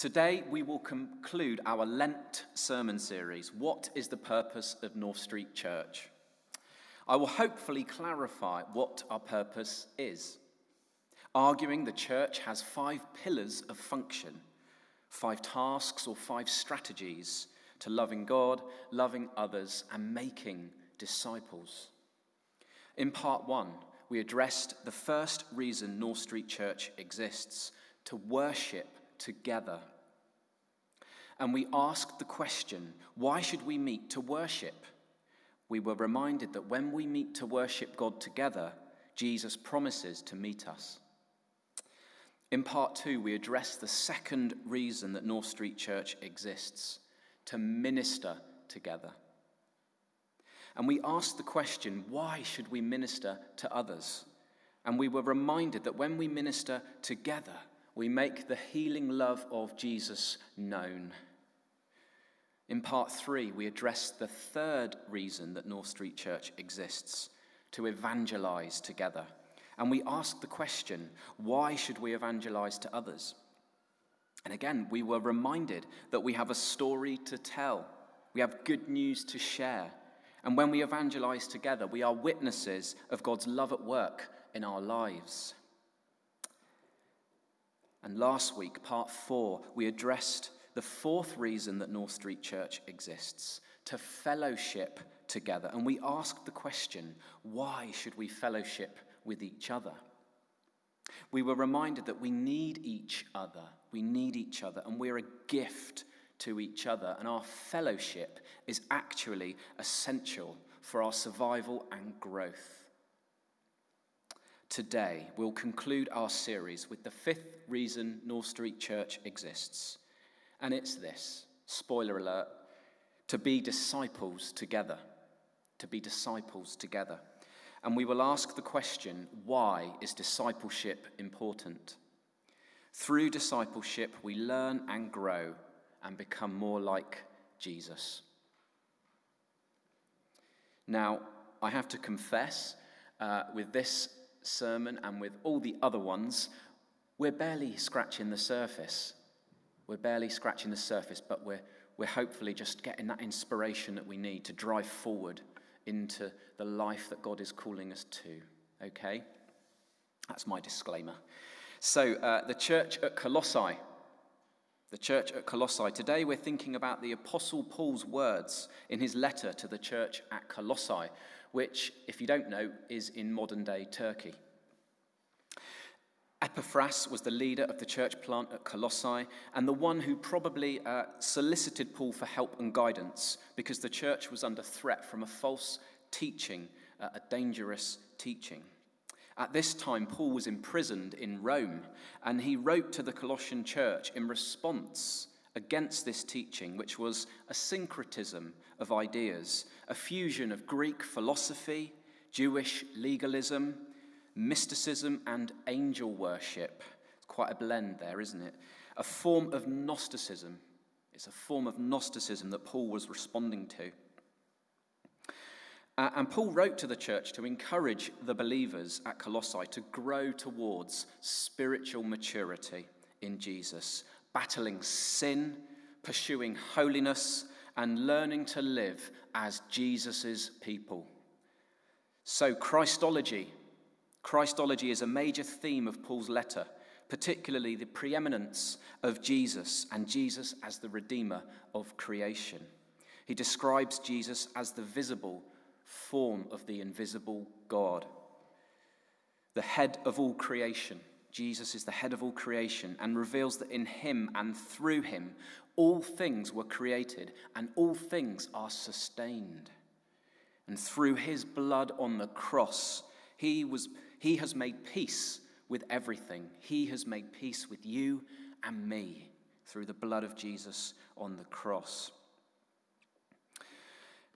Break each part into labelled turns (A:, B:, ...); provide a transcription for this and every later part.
A: Today, we will conclude our Lent sermon series What is the Purpose of North Street Church? I will hopefully clarify what our purpose is, arguing the church has five pillars of function, five tasks or five strategies to loving God, loving others, and making disciples. In part one, we addressed the first reason North Street Church exists to worship together. And we asked the question why should we meet to worship? We were reminded that when we meet to worship God together, Jesus promises to meet us. In part two, we address the second reason that North Street Church exists to minister together. And we asked the question why should we minister to others? And we were reminded that when we minister together, we make the healing love of Jesus known. In part three, we address the third reason that North Street Church exists to evangelize together. And we ask the question why should we evangelize to others? And again, we were reminded that we have a story to tell, we have good news to share. And when we evangelize together, we are witnesses of God's love at work in our lives. And last week, part four, we addressed the fourth reason that North Street Church exists to fellowship together. And we asked the question why should we fellowship with each other? We were reminded that we need each other. We need each other, and we're a gift to each other. And our fellowship is actually essential for our survival and growth. Today, we'll conclude our series with the fifth reason North Street Church exists. And it's this spoiler alert to be disciples together. To be disciples together. And we will ask the question why is discipleship important? Through discipleship, we learn and grow and become more like Jesus. Now, I have to confess, uh, with this sermon and with all the other ones, we're barely scratching the surface. We're barely scratching the surface, but we're, we're hopefully just getting that inspiration that we need to drive forward into the life that God is calling us to. Okay? That's my disclaimer. So, uh, the church at Colossae. The church at Colossae. Today we're thinking about the Apostle Paul's words in his letter to the church at Colossae, which, if you don't know, is in modern day Turkey. Epaphras was the leader of the church plant at Colossae and the one who probably uh, solicited Paul for help and guidance because the church was under threat from a false teaching, uh, a dangerous teaching. At this time, Paul was imprisoned in Rome, and he wrote to the Colossian church in response against this teaching, which was a syncretism of ideas, a fusion of Greek philosophy, Jewish legalism, mysticism, and angel worship. It's quite a blend there, isn't it? A form of Gnosticism. It's a form of Gnosticism that Paul was responding to. Uh, and Paul wrote to the church to encourage the believers at Colossae to grow towards spiritual maturity in Jesus, battling sin, pursuing holiness, and learning to live as Jesus' people. So, Christology. Christology is a major theme of Paul's letter, particularly the preeminence of Jesus and Jesus as the Redeemer of creation. He describes Jesus as the visible form of the invisible God, the head of all creation. Jesus is the head of all creation and reveals that in him and through him all things were created and all things are sustained. And through his blood on the cross, he, was, he has made peace with everything. He has made peace with you and me through the blood of Jesus on the cross.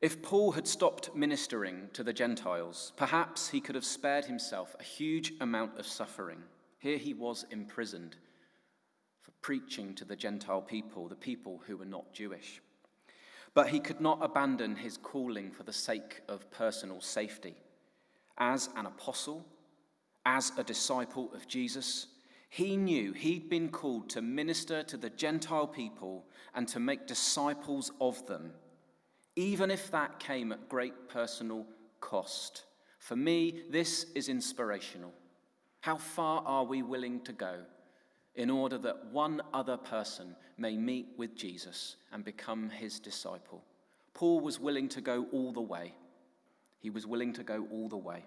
A: If Paul had stopped ministering to the Gentiles, perhaps he could have spared himself a huge amount of suffering. Here he was imprisoned for preaching to the Gentile people, the people who were not Jewish. But he could not abandon his calling for the sake of personal safety. As an apostle, as a disciple of Jesus, He knew he'd been called to minister to the Gentile people and to make disciples of them, even if that came at great personal cost. For me, this is inspirational. How far are we willing to go in order that one other person may meet with Jesus and become his disciple? Paul was willing to go all the way. He was willing to go all the way.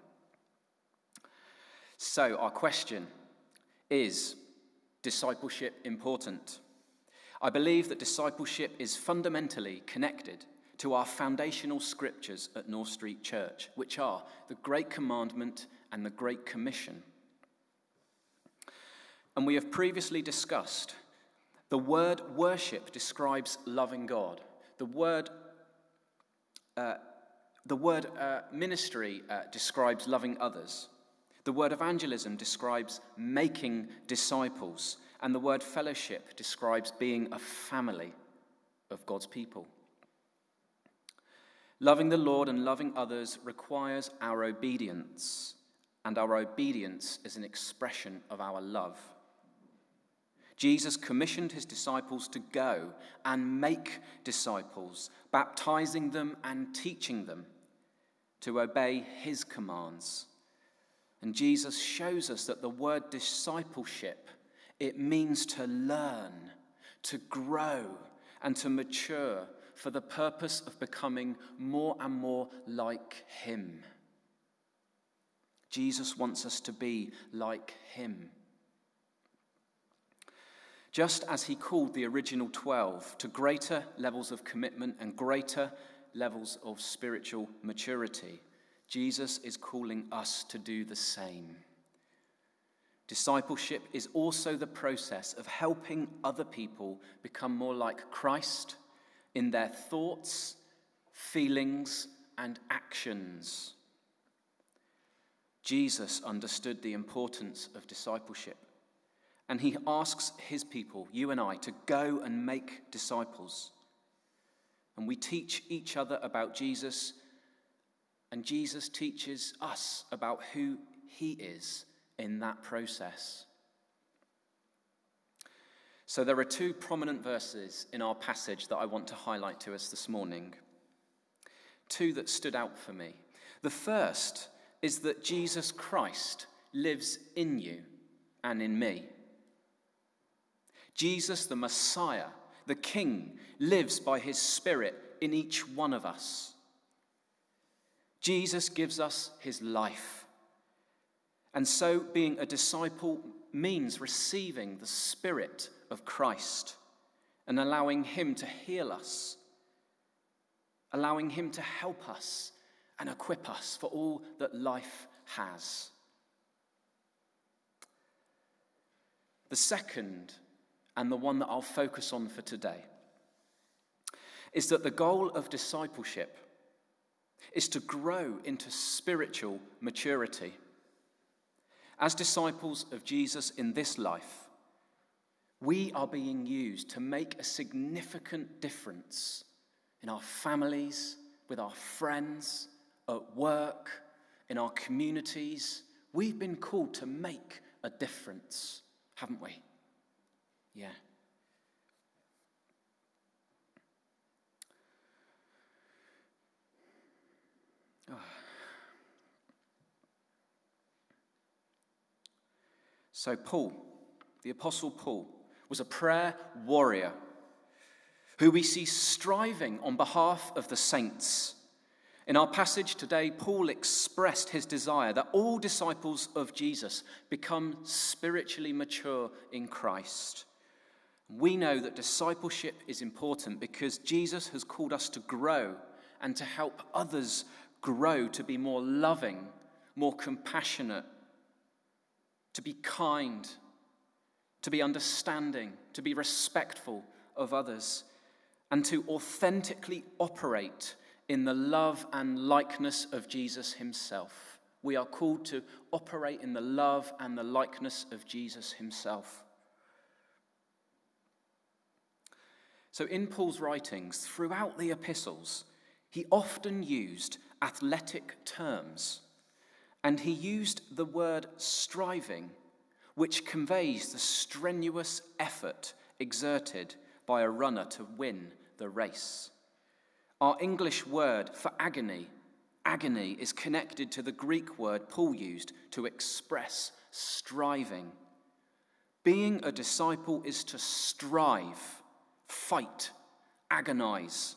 A: So, our question is discipleship important? I believe that discipleship is fundamentally connected to our foundational scriptures at North Street Church, which are the Great Commandment and the Great Commission. And we have previously discussed the word worship describes loving God. The word, uh, the word uh, ministry uh, describes loving others. The word evangelism describes making disciples. And the word fellowship describes being a family of God's people. Loving the Lord and loving others requires our obedience, and our obedience is an expression of our love. Jesus commissioned his disciples to go and make disciples, baptizing them and teaching them to obey his commands. And Jesus shows us that the word discipleship it means to learn, to grow, and to mature for the purpose of becoming more and more like him. Jesus wants us to be like him. Just as he called the original 12 to greater levels of commitment and greater levels of spiritual maturity, Jesus is calling us to do the same. Discipleship is also the process of helping other people become more like Christ in their thoughts, feelings, and actions. Jesus understood the importance of discipleship. And he asks his people, you and I, to go and make disciples. And we teach each other about Jesus, and Jesus teaches us about who he is in that process. So, there are two prominent verses in our passage that I want to highlight to us this morning. Two that stood out for me. The first is that Jesus Christ lives in you and in me. Jesus, the Messiah, the King, lives by his Spirit in each one of us. Jesus gives us his life. And so, being a disciple means receiving the Spirit of Christ and allowing him to heal us, allowing him to help us and equip us for all that life has. The second and the one that I'll focus on for today, is that the goal of discipleship is to grow into spiritual maturity. As disciples of Jesus in this life, we are being used to make a significant difference in our families, with our friends, at work, in our communities. We've been called to make a difference, haven't we? Yeah. Oh. So, Paul, the Apostle Paul, was a prayer warrior who we see striving on behalf of the saints. In our passage today, Paul expressed his desire that all disciples of Jesus become spiritually mature in Christ. We know that discipleship is important because Jesus has called us to grow and to help others grow to be more loving, more compassionate, to be kind, to be understanding, to be respectful of others, and to authentically operate in the love and likeness of Jesus himself. We are called to operate in the love and the likeness of Jesus himself. So, in Paul's writings, throughout the epistles, he often used athletic terms, and he used the word striving which conveys the strenuous effort exerted by a runner to win the race. Our English word for agony, agony, is connected to the Greek word Paul used to express striving. Being a disciple is to strive, fight, agonize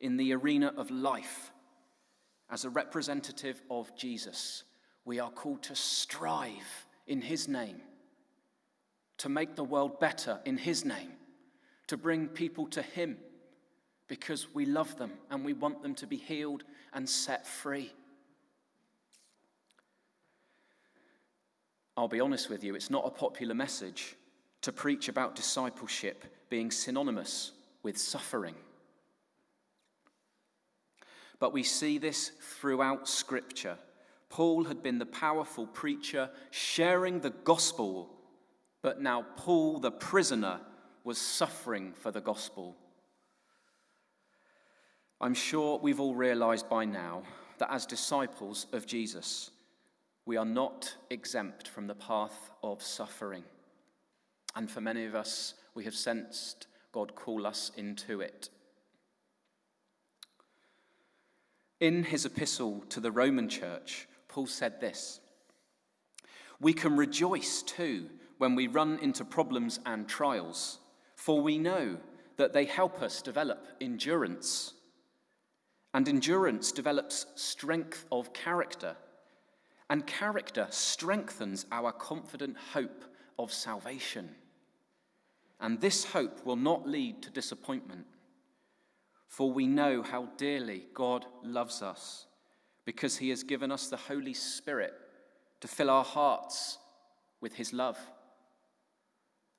A: in the arena of life. As a representative of Jesus, we are called to strive in his name, to make the world better in his name, to bring people to him because we love them and we want them to be healed and set free. I'll be honest with you, it's not a popular message to preach about discipleship being synonymous with suffering. But we see this throughout Scripture. Paul had been the powerful preacher sharing the gospel, but now Paul, the prisoner, was suffering for the gospel. I'm sure we've all realized by now that as disciples of Jesus, we are not exempt from the path of suffering. And for many of us, we have sensed God call us into it. In his epistle to the Roman church, Paul said this We can rejoice too when we run into problems and trials, for we know that they help us develop endurance. And endurance develops strength of character. And character strengthens our confident hope of salvation. And this hope will not lead to disappointment, for we know how dearly God loves us because he has given us the Holy Spirit to fill our hearts with his love.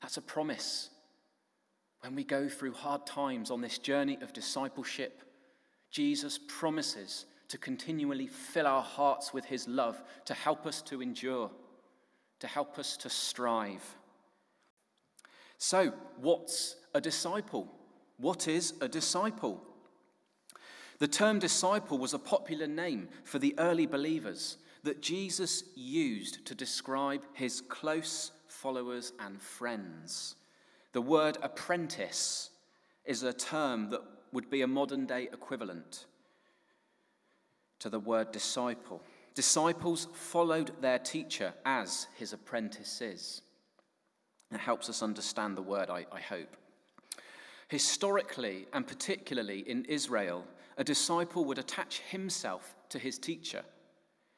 A: That's a promise. When we go through hard times on this journey of discipleship, Jesus promises to continually fill our hearts with his love, to help us to endure, to help us to strive. So, what's a disciple? What is a disciple? The term disciple was a popular name for the early believers that Jesus used to describe his close followers and friends. The word apprentice is a term that would be a modern day equivalent to the word disciple. Disciples followed their teacher as his apprentices. Helps us understand the word, I, I hope. Historically, and particularly in Israel, a disciple would attach himself to his teacher.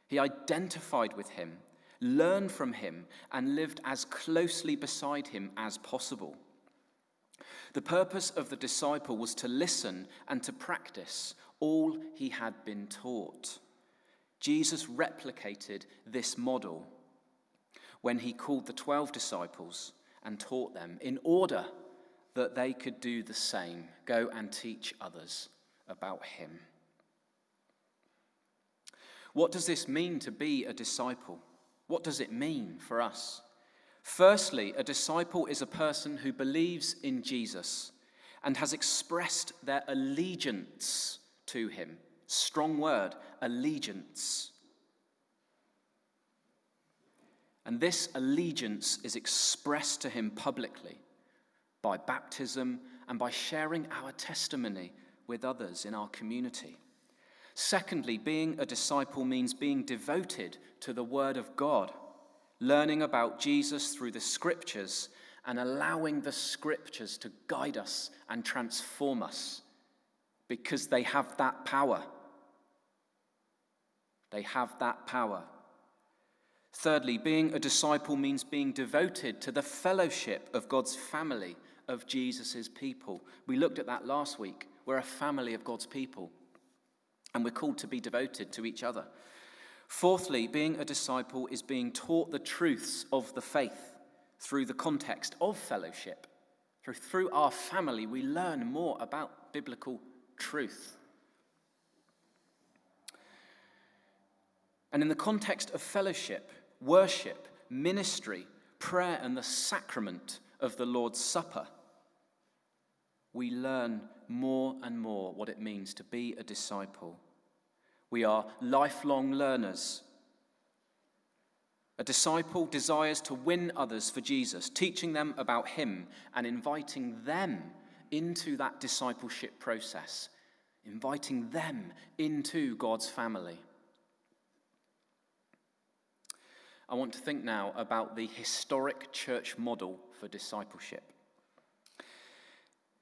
A: He identified with him, learned from him, and lived as closely beside him as possible. The purpose of the disciple was to listen and to practice all he had been taught. Jesus replicated this model when he called the 12 disciples and taught them in order that they could do the same go and teach others about him. What does this mean to be a disciple? What does it mean for us? Firstly, a disciple is a person who believes in Jesus and has expressed their allegiance to him. Strong word, allegiance. And this allegiance is expressed to him publicly by baptism and by sharing our testimony with others in our community. Secondly, being a disciple means being devoted to the Word of God learning about Jesus through the scriptures and allowing the scriptures to guide us and transform us because they have that power. They have that power. Thirdly, being a disciple means being devoted to the fellowship of God's family, of Jesus' people. We looked at that last week. We're a family of God's people, and we're called to be devoted to each other. Fourthly, being a disciple is being taught the truths of the faith through the context of fellowship. Through, our family, we learn more about biblical truth. And in the context of fellowship, worship, ministry, prayer, and the sacrament of the Lord's Supper, we learn more and more what it means to be a disciple we are lifelong learners. A disciple desires to win others for Jesus, teaching them about him and inviting them into that discipleship process, inviting them into God's family. I want to think now about the historic church model for discipleship.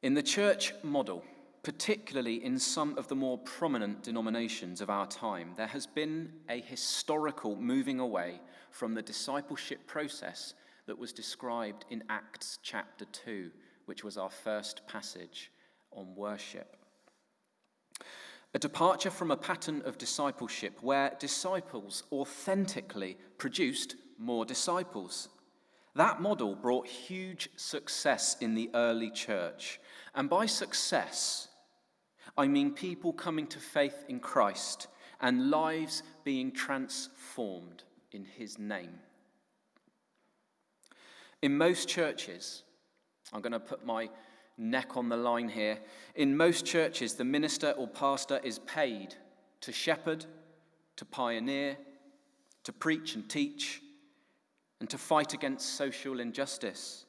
A: In the church model, particularly in some of the more prominent denominations of our time, there has been a historical moving away from the discipleship process that was described in Acts chapter 2, which was our first passage on worship. A departure from a pattern of discipleship where disciples authentically produced more disciples. That model brought huge success in the early church. And by success, I mean people coming to faith in Christ and lives being transformed in his name. In most churches, I'm going to put my neck on the line here. In most churches, the minister or pastor is paid to shepherd, to pioneer, to preach and teach, and to fight against social injustice.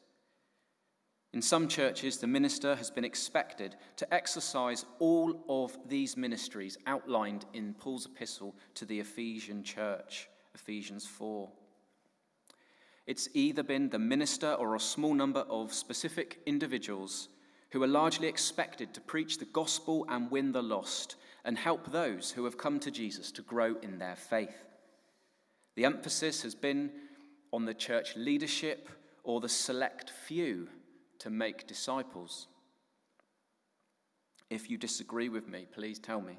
A: In some churches, the minister has been expected to exercise all of these ministries outlined in Paul's epistle to the Ephesian church, Ephesians 4. It's either been the minister or a small number of specific individuals who are largely expected to preach the gospel and win the lost and help those who have come to Jesus to grow in their faith. The emphasis has been on the church leadership or the select few to make disciples. If you disagree with me, please tell me.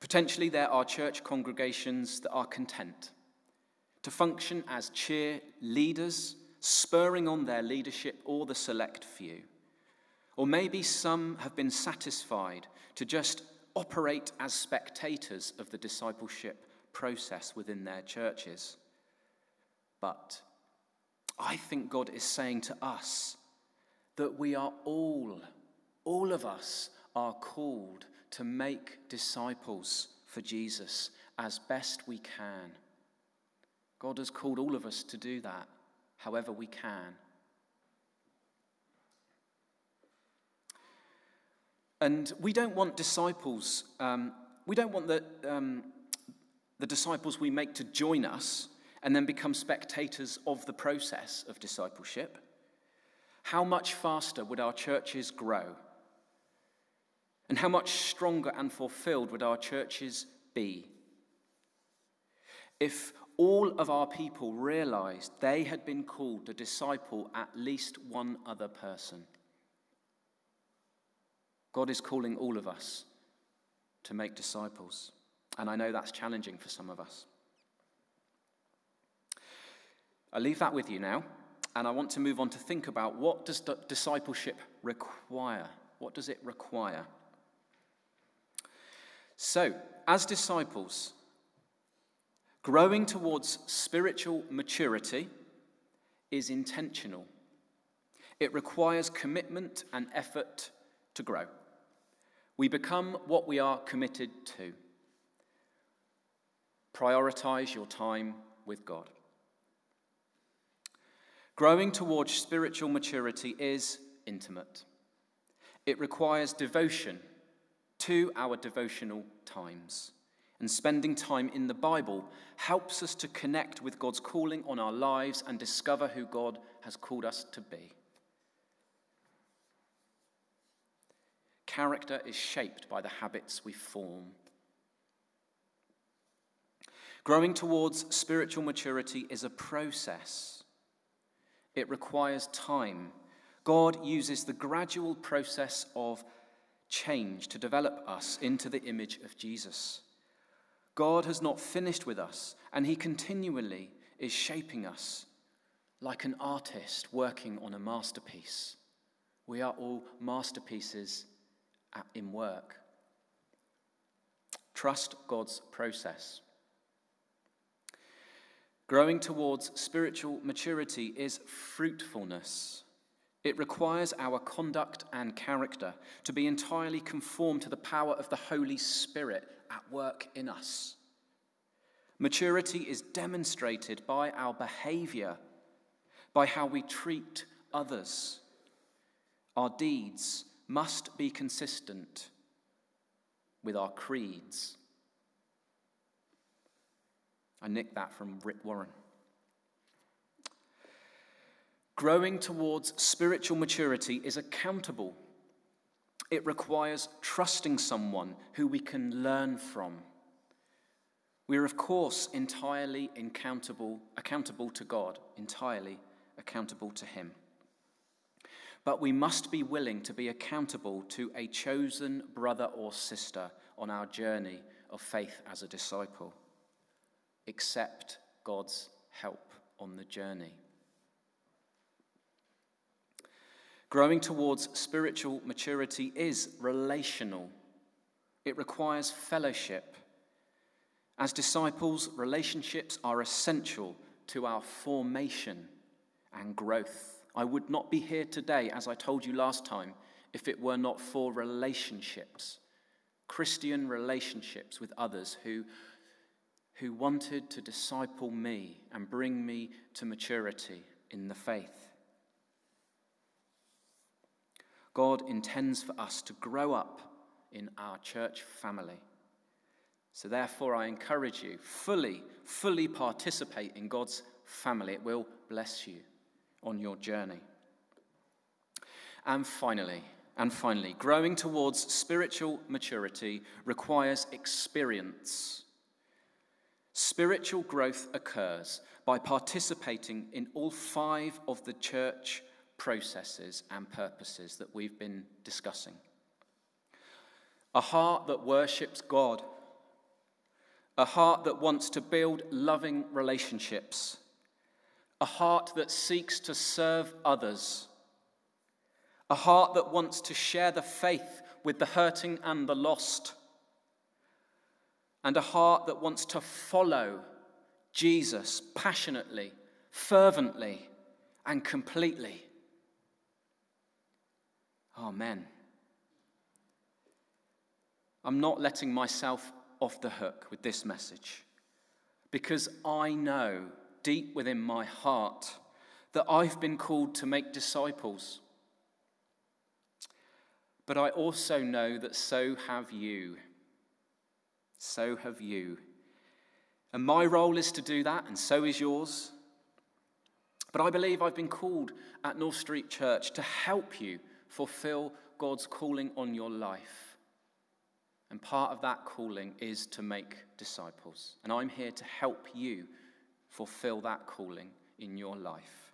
A: Potentially, there are church congregations that are content to function as cheer leaders spurring on their leadership or the select few. Or maybe some have been satisfied to just operate as spectators of the discipleship process within their churches. But I think God is saying to us that we are all, all of us, are called to make disciples for Jesus as best we can. God has called all of us to do that however we can. And we don't want disciples, um, we don't want the, um, the disciples we make to join us and then become spectators of the process of discipleship. How much faster would our churches grow? And how much stronger and fulfilled would our churches be if all of our people realized they had been called to disciple at least one other person. God is calling all of us to make disciples, and I know that's challenging for some of us. I leave that with you now, and I want to move on to think about what does discipleship require? What does it require? So, as disciples, Growing towards spiritual maturity is intentional. It requires commitment and effort to grow. We become what we are committed to. Prioritize your time with God. Growing towards spiritual maturity is intimate. It requires devotion to our devotional times and spending time in the Bible helps us to connect with God's calling on our lives and discover who God has called us to be. Character is shaped by the habits we form. Growing towards spiritual maturity is a process. It requires time. God uses the gradual process of change to develop us into the image of Jesus. God has not finished with us, and He continually is shaping us like an artist working on a masterpiece. We are all masterpieces in work. Trust God's process. Growing towards spiritual maturity is fruitfulness. It requires our conduct and character to be entirely conformed to the power of the Holy Spirit at work in us. Maturity is demonstrated by our behavior, by how we treat others. Our deeds must be consistent with our creeds. I nicked that from Rick Warren. Growing towards spiritual maturity is accountable. It requires trusting someone who we can learn from. We are, of course, entirely accountable, accountable to God, entirely accountable to Him. But we must be willing to be accountable to a chosen brother or sister on our journey of faith as a disciple. Accept God's help on the journey. Growing towards spiritual maturity is relational, it requires fellowship. As disciples, relationships are essential to our formation and growth. I would not be here today, as I told you last time, if it were not for relationships, Christian relationships with others who, who wanted to disciple me and bring me to maturity in the faith. God intends for us to grow up in our church family. So, therefore, I encourage you fully, fully participate in God's family. It will bless you on your journey. And finally, and finally, growing towards spiritual maturity requires experience. Spiritual growth occurs by participating in all five of the church processes and purposes that we've been discussing. A heart that worships God, a heart that wants to build loving relationships, a heart that seeks to serve others, a heart that wants to share the faith with the hurting and the lost, and a heart that wants to follow Jesus passionately, fervently, and completely. Amen. I'm not letting myself off the hook with this message because I know deep within my heart that I've been called to make disciples. But I also know that so have you. So have you. And my role is to do that, and so is yours. But I believe I've been called at North Street Church to help you fulfill God's calling on your life. And part of that calling is to make disciples. And I'm here to help you fulfill that calling in your life.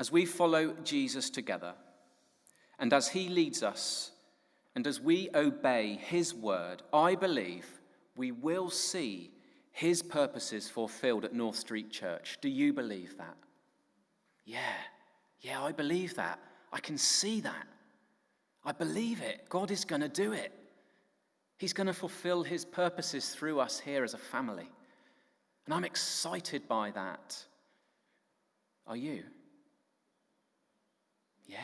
A: As we follow Jesus together, and as he leads us, and as we obey his word, I believe we will see his purposes fulfilled at North Street Church. Do you believe that? Yeah, yeah, I believe that. I can see that. I believe it. God is going to do it. He's going to fulfill his purposes through us here as a family. And I'm excited by that. Are you? Yeah.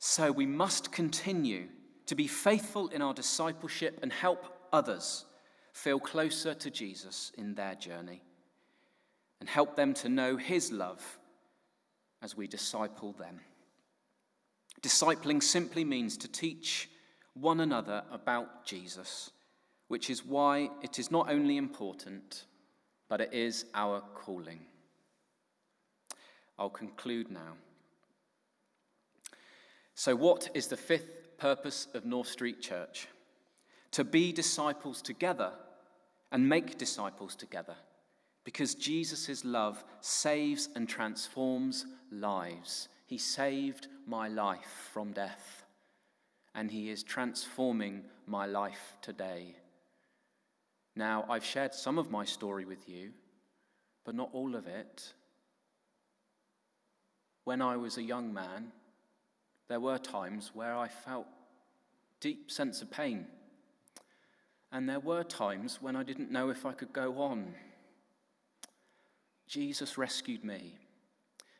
A: So we must continue to be faithful in our discipleship and help others feel closer to Jesus in their journey and help them to know his love as we disciple them. Discipling simply means to teach one another about Jesus, which is why it is not only important, but it is our calling. I'll conclude now. So, what is the fifth purpose of North Street Church? To be disciples together and make disciples together because Jesus' love saves and transforms lives. He saved my life from death, and He is transforming my life today. Now, I've shared some of my story with you, but not all of it. When I was a young man, there were times where I felt deep sense of pain and there were times when I didn't know if I could go on. Jesus rescued me,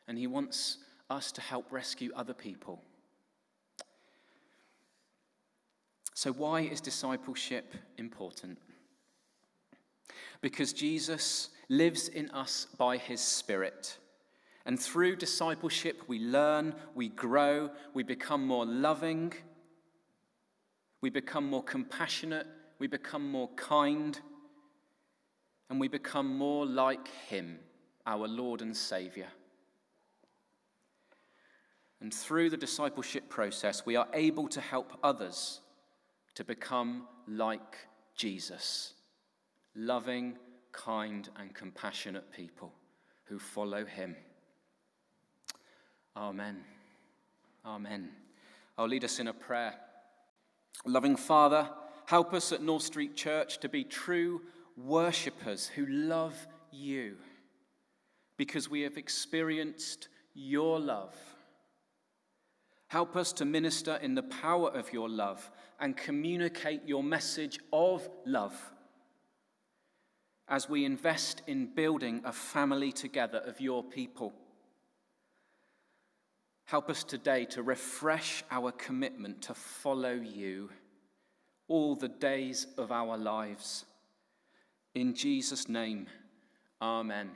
A: and he wants us to help rescue other people. So, why is discipleship important? Because Jesus lives in us by his Spirit. And through discipleship, we learn, we grow, we become more loving, we become more compassionate, we become more kind, and we become more like him, our Lord and Saviour. And through the discipleship process, we are able to help others to become like Jesus loving, kind, and compassionate people who follow him. Amen. Amen. I'll lead us in a prayer. Loving Father, help us at North Street Church to be true worshippers who love you because we have experienced your love. Help us to minister in the power of your love and communicate your message of love as we invest in building a family together of your people. Help us today to refresh our commitment to follow you all the days of our lives. In Jesus' name, amen.